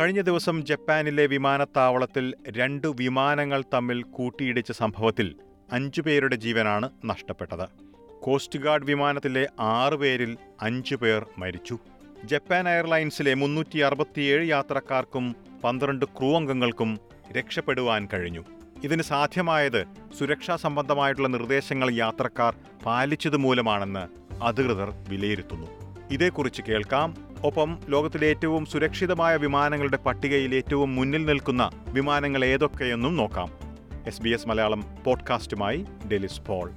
കഴിഞ്ഞ ദിവസം ജപ്പാനിലെ വിമാനത്താവളത്തിൽ രണ്ട് വിമാനങ്ങൾ തമ്മിൽ കൂട്ടിയിടിച്ച സംഭവത്തിൽ അഞ്ചു പേരുടെ ജീവനാണ് നഷ്ടപ്പെട്ടത്. കോസ്റ്റ് ഗാർഡ് വിമാനത്തിലെ ആറ് പേരിൽ അഞ്ചു പേർ മരിച്ചു. ജപ്പാൻ എയർലൈൻസിലെ മുന്നൂറ്റി അറുപത്തിയേഴ് യാത്രക്കാർക്കും പന്ത്രണ്ട് ക്രൂ അംഗങ്ങൾക്കും രക്ഷപ്പെടുവാൻ കഴിഞ്ഞു. ഇതിന് സാധ്യമായത് സുരക്ഷാ സംബന്ധമായിട്ടുള്ള നിർദ്ദേശങ്ങൾ യാത്രക്കാർ പാലിച്ചത് മൂലമാണെന്ന് അധികൃതർ വിലയിരുത്തുന്നു. ഇതേക്കുറിച്ച് കേൾക്കാം ഒപ്പം ലോകത്തിലെ ഏറ്റവും സുരക്ഷിതമായ വിമാനങ്ങളുടെ പട്ടികയിൽ ഏറ്റവും മുന്നിൽ നിൽക്കുന്ന വിമാനങ്ങൾ ഏതൊക്കെയെന്നും നോക്കാം. S B S Malayalam പോഡ്കാസ്റ്റുമായി Delys Paul.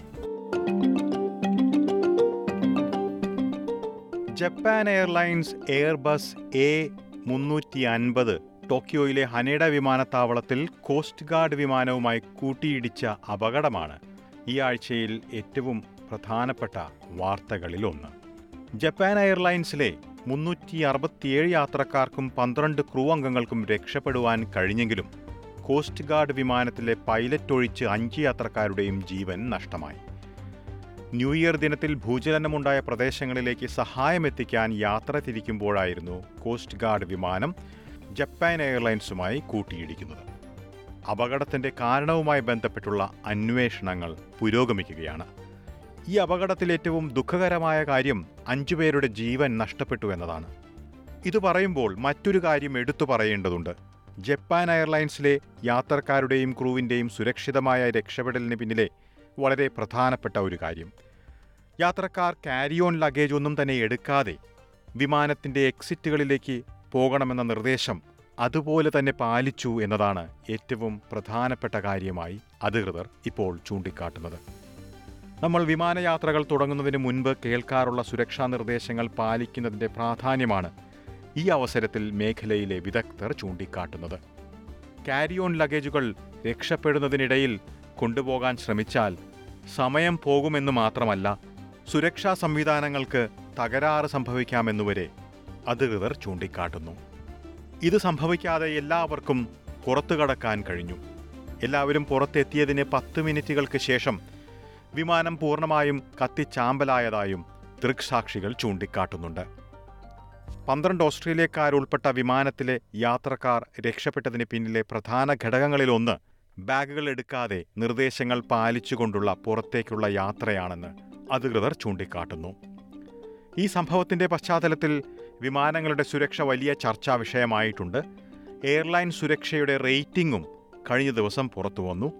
Japan Airlines Airbus A മുന്നൂറ്റി അൻപത് ടോക്കിയോയിലെ ഹനേഡ വിമാനത്താവളത്തിൽ കോസ്റ്റ് ഗാർഡ് വിമാനവുമായി കൂട്ടിയിടിച്ച അപകടമാണ് ഈ ആഴ്ചയിൽ ഏറ്റവും പ്രധാനപ്പെട്ട വാർത്തകളിലൊന്ന്. ജപ്പാൻ എയർലൈൻസിലെ മുന്നൂറ്റി അറുപത്തിയേഴ് യാത്രക്കാർക്കും പന്ത്രണ്ട് ക്രൂ അംഗങ്ങൾക്കും രക്ഷപ്പെടുവാൻ കഴിഞ്ഞെങ്കിലും കോസ്റ്റ് ഗാർഡ് വിമാനത്തിലെ പൈലറ്റ് ഒഴിച്ച് അഞ്ച് യാത്രക്കാരുടെയും ജീവൻ നഷ്ടമായി. ന്യൂ ഇയർ ദിനത്തിൽ ഭൂചലനമുണ്ടായ പ്രദേശങ്ങളിലേക്ക് സഹായമെത്തിക്കാൻ യാത്ര തിരിക്കുമ്പോഴായിരുന്നു കോസ്റ്റ് ഗാർഡ് വിമാനം ജപ്പാൻ എയർലൈൻസുമായി കൂട്ടിയിടിക്കുന്നത്. അപകടത്തിന്റെ കാരണവുമായി ബന്ധപ്പെട്ടുള്ള അന്വേഷണങ്ങൾ പുരോഗമിക്കുകയാണ്. ഈ അപകടത്തിൽ ഏറ്റവും ദുഃഖകരമായ കാര്യം അഞ്ചുപേരുടെ ജീവൻ നഷ്ടപ്പെട്ടു എന്നതാണ്. ഇത് പറയുമ്പോൾ മറ്റൊരു കാര്യം എടുത്തു പറയേണ്ടതുണ്ട്. ജപ്പാൻ എയർലൈൻസിലെ യാത്രക്കാരുടെയും ക്രൂവിന്റെയും സുരക്ഷിതമായ രക്ഷപ്പെടലിന് പിന്നിലെ വളരെ പ്രധാനപ്പെട്ട ഒരു കാര്യം. യാത്രക്കാർ ക്യാരി ഓൺ ലഗേജ് ഒന്നും തന്നെ എടുക്കാതെ വിമാനത്തിന്റെ എക്സിറ്റുകളിലേക്ക് പോകണമെന്ന നിർദ്ദേശം അതുപോലെ തന്നെ പാലിച്ചു എന്നതാണ് ഏറ്റവും പ്രധാനപ്പെട്ട കാര്യമായി അധികൃതർ ഇപ്പോൾ ചൂണ്ടിക്കാട്ടുന്നത്. നമ്മൾ വിമാനയാത്രകൾ തുടങ്ങുന്നതിന് മുൻപ് കേൾക്കാറുള്ള സുരക്ഷാ നിർദ്ദേശങ്ങൾ പാലിക്കുന്നതിന്റെ പ്രാധാന്യമാണ് ഈ അവസരത്തിൽ മേഖലയിലെ വിദഗ്ധർ ചൂണ്ടിക്കാട്ടുന്നത്. ക്യാരി ഓൺ ലഗേജുകൾ രക്ഷപ്പെടുന്നതിനിടയിൽ കൊണ്ടുപോകാൻ ശ്രമിച്ചാൽ സമയം പോകുമെന്ന് മാത്രമല്ല സുരക്ഷാ സംവിധാനങ്ങൾക്ക് തകരാറ് സംഭവിക്കാമെന്നുവരെ അധികൃതർ ചൂണ്ടിക്കാട്ടുന്നു. ഇത് സംഭവിക്കാതെ എല്ലാവർക്കും പുറത്തു കടക്കാൻ കഴിഞ്ഞു. എല്ലാവരും പുറത്തെത്തിയതിന് പത്ത് മിനിറ്റുകൾക്ക് ശേഷം വിമാനം പൂർണമായും കത്തിച്ചാമ്പലായതായും ദൃക്സാക്ഷികൾ ചൂണ്ടിക്കാട്ടുന്നുണ്ട്. പന്ത്രണ്ട് ഓസ്ട്രേലിയക്കാരുൾപ്പെട്ട വിമാനത്തിലെ യാത്രക്കാർ രക്ഷപ്പെട്ടതിന് പിന്നിലെ പ്രധാന ഘടകങ്ങളിലൊന്ന് ബാഗുകൾ എടുക്കാതെ നിർദ്ദേശങ്ങൾ പാലിച്ചുകൊണ്ടുള്ള പുറത്തേക്കുള്ള യാത്രയാണെന്ന് അധികൃതർ ചൂണ്ടിക്കാട്ടുന്നു. ഈ സംഭവത്തിന്റെ പശ്ചാത്തലത്തിൽ വിമാനങ്ങളുടെ സുരക്ഷ വലിയ ചർച്ചാ വിഷയമായിട്ടുണ്ട്. എയർലൈൻ സുരക്ഷയുടെ റേറ്റിംഗും കഴിഞ്ഞ ദിവസം പുറത്തു വന്നു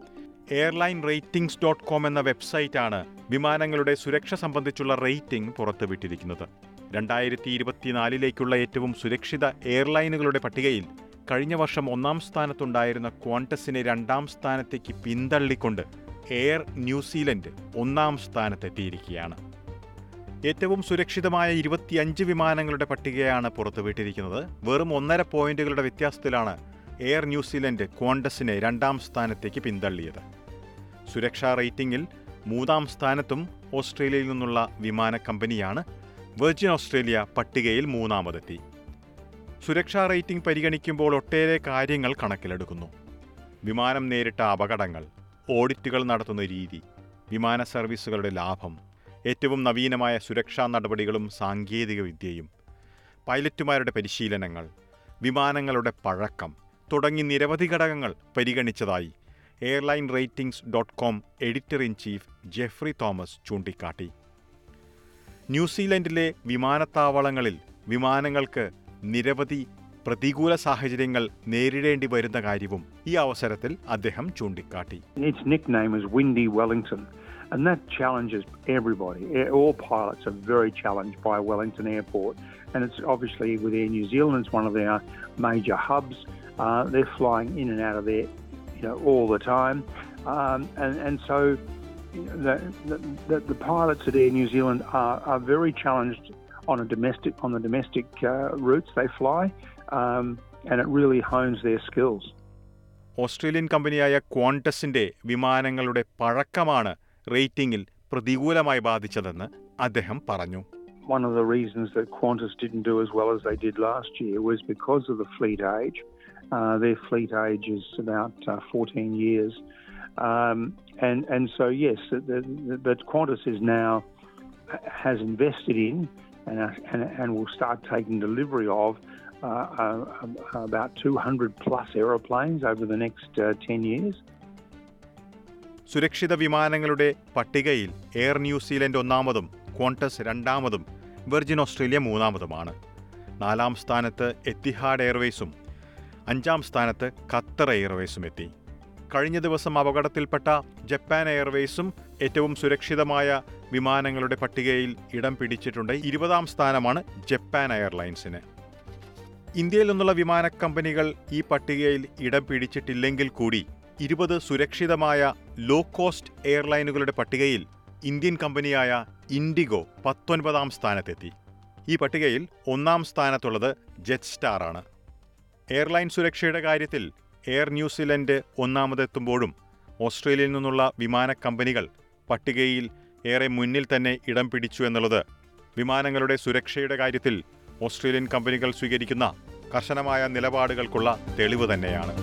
എയർലൈൻ റേറ്റിംഗ്സ് ഡോട്ട് കോം എന്ന വെബ്സൈറ്റാണ് വിമാനങ്ങളുടെ സുരക്ഷ സംബന്ധിച്ചുള്ള റേറ്റിംഗ് പുറത്തുവിട്ടിരിക്കുന്നത്. രണ്ടായിരത്തി ഇരുപത്തിനാലിലേക്കുള്ള ഏറ്റവും സുരക്ഷിത എയർലൈനുകളുടെ പട്ടികയിൽ കഴിഞ്ഞ വർഷം ഒന്നാം സ്ഥാനത്തുണ്ടായിരുന്ന ക്വാണ്ടസിനെ രണ്ടാം സ്ഥാനത്തേക്ക് പിന്തള്ളിക്കൊണ്ട് എയർ ന്യൂസിലൻഡ് ഒന്നാം സ്ഥാനത്തെത്തിയിരിക്കുകയാണ്. ഏറ്റവും സുരക്ഷിതമായ ഇരുപത്തിയഞ്ച് വിമാനങ്ങളുടെ പട്ടികയാണ് പുറത്തുവിട്ടിരിക്കുന്നത്. വെറും ഒന്നര പോയിന്റുകളുടെ വ്യത്യാസത്തിലാണ് എയർ ന്യൂസിലൻഡ് ക്വാണ്ടസിനെ രണ്ടാം സ്ഥാനത്തേക്ക് പിന്തള്ളിയത്. സുരക്ഷാ റേറ്റിംഗിൽ മൂന്നാം സ്ഥാനത്തും ഓസ്ട്രേലിയയിൽ നിന്നുള്ള വിമാന കമ്പനിയാണ് വെർജിൻ ഓസ്ട്രേലിയ പട്ടികയിൽ മൂന്നാമതെത്തി. സുരക്ഷാ റേറ്റിംഗ് പരിഗണിക്കുമ്പോൾ ഒട്ടേറെ കാര്യങ്ങൾ കണക്കിലെടുക്കുന്നു. വിമാനം നേരിട്ട അപകടങ്ങൾ ഓഡിറ്റുകൾ നടത്തുന്ന രീതി വിമാന സർവീസുകളുടെ ലാഭം ഏറ്റവും നവീനമായ സുരക്ഷാ നടപടികളും സാങ്കേതികവിദ്യയും പൈലറ്റുമാരുടെ പരിശീലനങ്ങൾ വിമാനങ്ങളുടെ പഴക്കം തുടങ്ങി നിരവധി ഘടകങ്ങൾ പരിഗണിച്ചതായി airline ratings dot com editor in chief Geoffrey Thomas ചൂണ്ടിക്കാട്ടി ന്യൂസിലൻഡിലെ വിമാനത്താവളങ്ങളിൽ വിമാനങ്ങൾക്ക് നിരവധി പ്രതികൂല സാഹചര്യങ്ങൾ നേരിടേണ്ടി വരുന്ന കാര്യവും ഈ അവസരത്തിൽ അദ്ദേഹം ചൂണ്ടിക്കാട്ടി and that challenges everybody. All pilots are very challenged by Wellington Airport, and it's obviously with Air New Zealand, it's one of their major hubs. Uh, they're flying in and out of there, you know, all the time, um, and and so you know, the, the, the pilots at Air New Zealand are, are very challenged on a domestic on the domestic uh, routes they fly, um, and it really hones their skills. Australian കമ്പനിയായ ക്വാണ്ടസിന്റെ വിമാനങ്ങളുടെ പഴക്കമാണ് റേറ്റിംഗിൽ പ്രതികൂലമായി ബാധിച്ചതെന്ന് അദ്ദേഹം പറഞ്ഞു one of the reasons that Qantas didn't do as well as they did last year was because of the fleet age. Uh, their fleet age is about uh, 14 years. Um, and, and so, yes, the, the, but Qantas is now has invested in and, uh, and, and will start taking delivery of uh, uh, about 200 plus aeroplanes over the next uh, 10 years. സുരക്ഷിത വിമാനങ്ങളുടെ പട്ടികയിൽ Air New Zealand ഒന്നാമതും Qantas രണ്ടാമതും Virgin Australia മൂന്നാമതുമാണ് നാലാം സ്ഥാനത്ത് എത്തിഹാഡ് എയർവേസും അഞ്ചാം സ്ഥാനത്ത് ഖത്തർ എയർവേസും എത്തി കഴിഞ്ഞ ദിവസം അപകടത്തിൽപ്പെട്ട ജപ്പാൻ എയർവേസും ഏറ്റവും സുരക്ഷിതമായ വിമാനങ്ങളുടെ പട്ടികയിൽ ഇടം പിടിച്ചിട്ടുണ്ട് ഇരുപതാം സ്ഥാനമാണ് ജപ്പാൻ എയർലൈൻസിന്. ഇന്ത്യയിൽ നിന്നുള്ള വിമാന കമ്പനികൾ ഈ പട്ടികയിൽ ഇടം പിടിച്ചിട്ടില്ലെങ്കിൽ കൂടി ഇരുപത് സുരക്ഷിതമായ ലോ കോസ്റ്റ് എയർലൈനുകളുടെ പട്ടികയിൽ ഇന്ത്യൻ കമ്പനിയായ ഇൻഡിഗോ പത്തൊൻപതാം സ്ഥാനത്തെത്തി. ഈ പട്ടികയിൽ ഒന്നാം സ്ഥാനത്തുള്ളത് ജെറ്റ് സ്റ്റാർ ആണ്. എയർലൈൻ സുരക്ഷയുടെ കാര്യത്തിൽ എയർ ന്യൂസിലൻഡ് ഒന്നാമതെത്തുമ്പോഴും ഓസ്ട്രേലിയയിൽ നിന്നുള്ള വിമാന കമ്പനികൾ പട്ടികയിൽ ഏറെ മുന്നിൽ തന്നെ ഇടം പിടിച്ചു എന്നുള്ളത് വിമാനങ്ങളുടെ സുരക്ഷയുടെ കാര്യത്തിൽ ഓസ്ട്രേലിയൻ കമ്പനികൾ സ്വീകരിക്കുന്ന കർശനമായ നിലപാടുകൾക്കുള്ള തെളിവ് തന്നെയാണ്.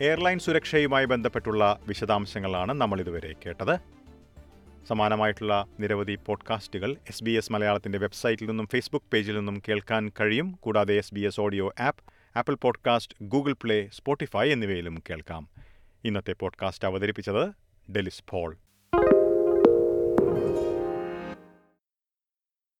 എയർലൈൻ സുരക്ഷയുമായി ബന്ധപ്പെട്ടുള്ള വിശദാംശങ്ങളാണ് നമ്മൾ ഇതുവരെ കേട്ടത്. സമാനമായിട്ടുള്ള നിരവധി പോഡ്കാസ്റ്റുകൾ എസ് ബി എസ് മലയാളത്തിന്റെ വെബ്സൈറ്റിൽ നിന്നും ഫേസ്ബുക്ക് പേജിൽ നിന്നും കേൾക്കാൻ കഴിയും. കൂടാതെ S B S audio app Apple podcast Google Play Spotify എന്നിവയിലും കേൾക്കാം. ഇന്നത്തെ പോഡ്കാസ്റ്റ് അവതരിപ്പിച്ചത് ഡെലിസ് പോൾ.